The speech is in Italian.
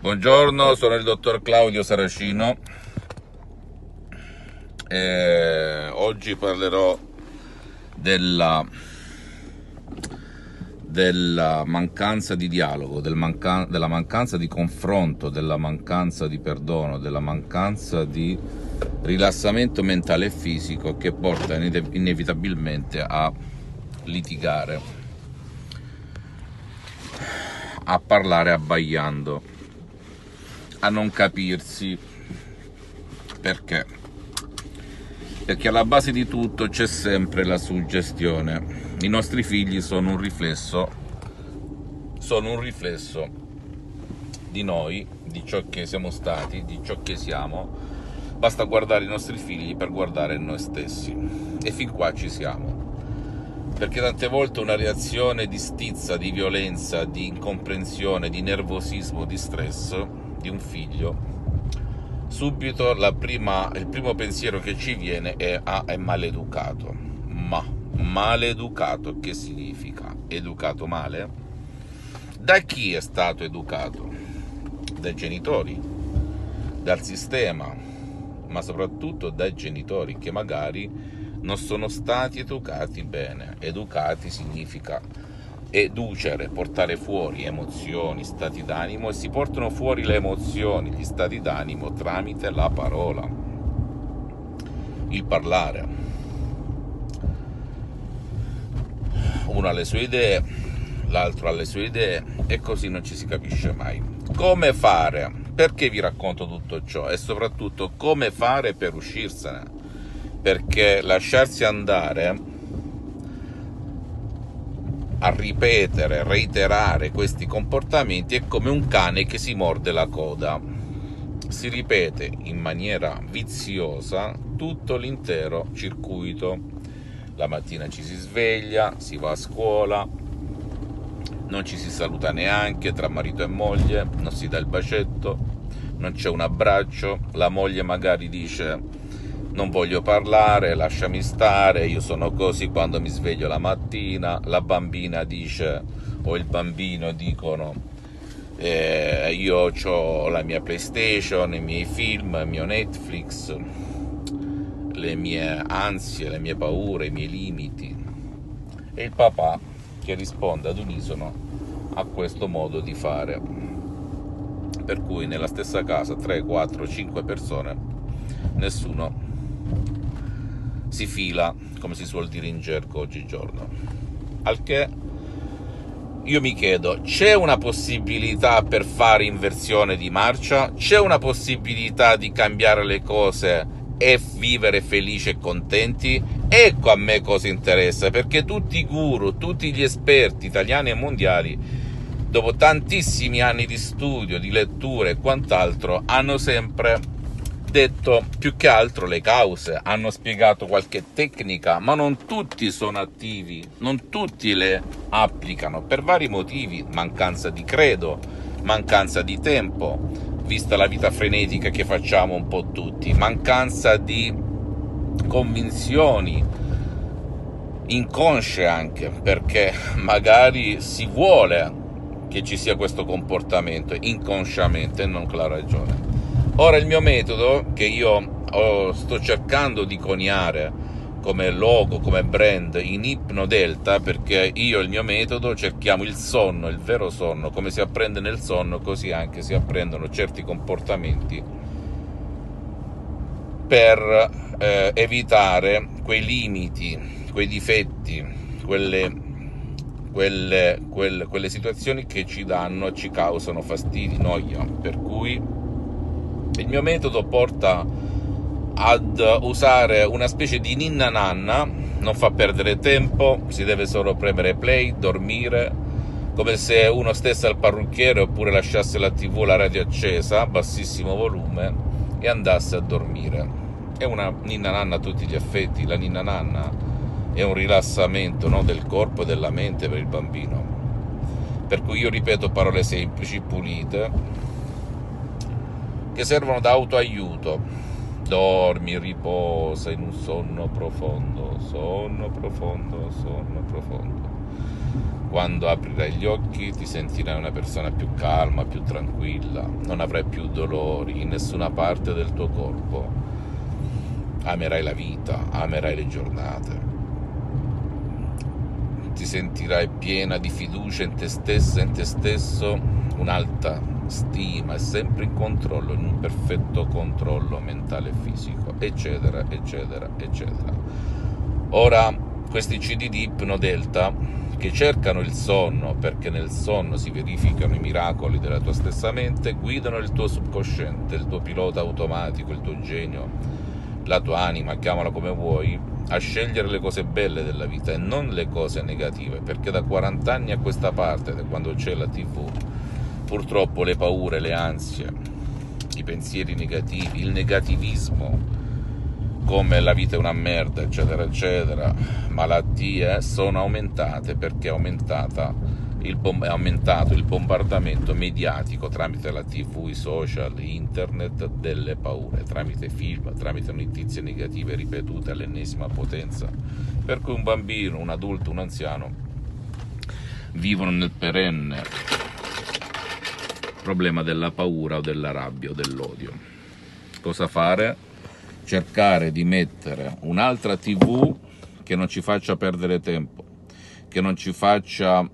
Buongiorno, sono il dottor Claudio Saracino. E oggi parlerò della, della mancanza di dialogo, del manca, della mancanza di confronto, della mancanza di perdono, della mancanza di rilassamento mentale e fisico che porta inevitabilmente a litigare, a parlare abbaiando a non capirsi. Perché? Perché alla base di tutto c'è sempre la suggestione. I nostri figli sono un riflesso, sono un riflesso di noi, di ciò che siamo stati, di ciò che siamo. Basta guardare i nostri figli per guardare noi stessi. E fin qua ci siamo perché tante volte una reazione di stizza, di violenza, di incomprensione, di nervosismo, di stress di un figlio, subito prima, il primo pensiero che ci viene è ah, è maleducato. Ma maleducato che significa? Educato male? Da chi è stato educato? Dai genitori, dal sistema, ma soprattutto dai genitori che magari non sono stati educati bene. Educati significa educere, portare fuori emozioni, stati d'animo e si portano fuori le emozioni, gli stati d'animo tramite la parola, il parlare. Uno ha le sue idee, l'altro ha le sue idee e così non ci si capisce mai. Come fare? Perché vi racconto tutto ciò? E soprattutto come fare per uscirsene? Perché lasciarsi andare a ripetere, reiterare questi comportamenti è come un cane che si morde la coda. Si ripete in maniera viziosa tutto l'intero circuito. La mattina ci si sveglia, si va a scuola, non ci si saluta neanche tra marito e moglie, non si dà il bacetto, non c'è un abbraccio, la moglie magari dice non voglio parlare, lasciami stare, io sono così quando mi sveglio la mattina, la bambina dice, o il bambino dicono, eh, io ho la mia PlayStation, i miei film, il mio Netflix, le mie ansie, le mie paure, i miei limiti. E il papà che risponde ad unisono a questo modo di fare. Per cui nella stessa casa 3, 4, 5 persone, nessuno si fila, come si suol dire in gergo oggigiorno. Al che io mi chiedo, c'è una possibilità per fare inversione di marcia? C'è una possibilità di cambiare le cose e vivere felici e contenti? Ecco a me cosa interessa, perché tutti i guru, tutti gli esperti italiani e mondiali, dopo tantissimi anni di studio, di letture e quant'altro, hanno sempre detto più che altro le cause, hanno spiegato qualche tecnica, ma non tutti sono attivi, non tutti le applicano per vari motivi, mancanza di credo, mancanza di tempo, vista la vita frenetica che facciamo un po' tutti, mancanza di convinzioni inconsce anche, perché magari si vuole che ci sia questo comportamento inconsciamente e non con la ragione. Ora il mio metodo, che io oh, sto cercando di coniare come logo, come brand in Ipno Delta, perché io il mio metodo cerchiamo il sonno, il vero sonno, come si apprende nel sonno, così anche si apprendono certi comportamenti per eh, evitare quei limiti, quei difetti, quelle, quelle, quelle, quelle situazioni che ci danno, ci causano fastidi, noia, per cui il mio metodo porta ad usare una specie di ninna nanna, non fa perdere tempo, si deve solo premere play, dormire, come se uno stesse al parrucchiere oppure lasciasse la tv o la radio accesa a bassissimo volume e andasse a dormire. È una ninna nanna a tutti gli effetti, la ninna nanna è un rilassamento no, del corpo e della mente per il bambino. Per cui io ripeto parole semplici, pulite, che servono da autoaiuto. Dormi, riposa in un sonno profondo, sonno profondo, sonno profondo. quando aprirai gli occhi ti sentirai una persona più calma, più tranquilla, non avrai più dolori in nessuna parte del tuo corpo. Amerai la vita, amerai le giornate. Ti sentirai piena di fiducia in te stessa, in te stesso, un'alta stima e sempre in controllo, in un perfetto controllo mentale e fisico, eccetera, eccetera, eccetera. Ora, questi CD di Ipno Delta che cercano il sonno perché nel sonno si verificano i miracoli della tua stessa mente, guidano il tuo subconsciente, il tuo pilota automatico, il tuo genio, la tua anima, chiamala come vuoi, a scegliere le cose belle della vita e non le cose negative, perché da 40 anni a questa parte, da quando c'è la TV, purtroppo le paure, le ansie, i pensieri negativi, il negativismo, come la vita è una merda, eccetera, eccetera, malattie sono aumentate perché è, il bom- è aumentato il bombardamento mediatico tramite la tv, i social, internet delle paure, tramite film, tramite notizie negative ripetute all'ennesima potenza. Per cui un bambino, un adulto, un anziano vivono nel perenne problema della paura o della rabbia o dell'odio. Cosa fare? cercare di mettere un'altra TV che non ci faccia perdere tempo, che non ci faccia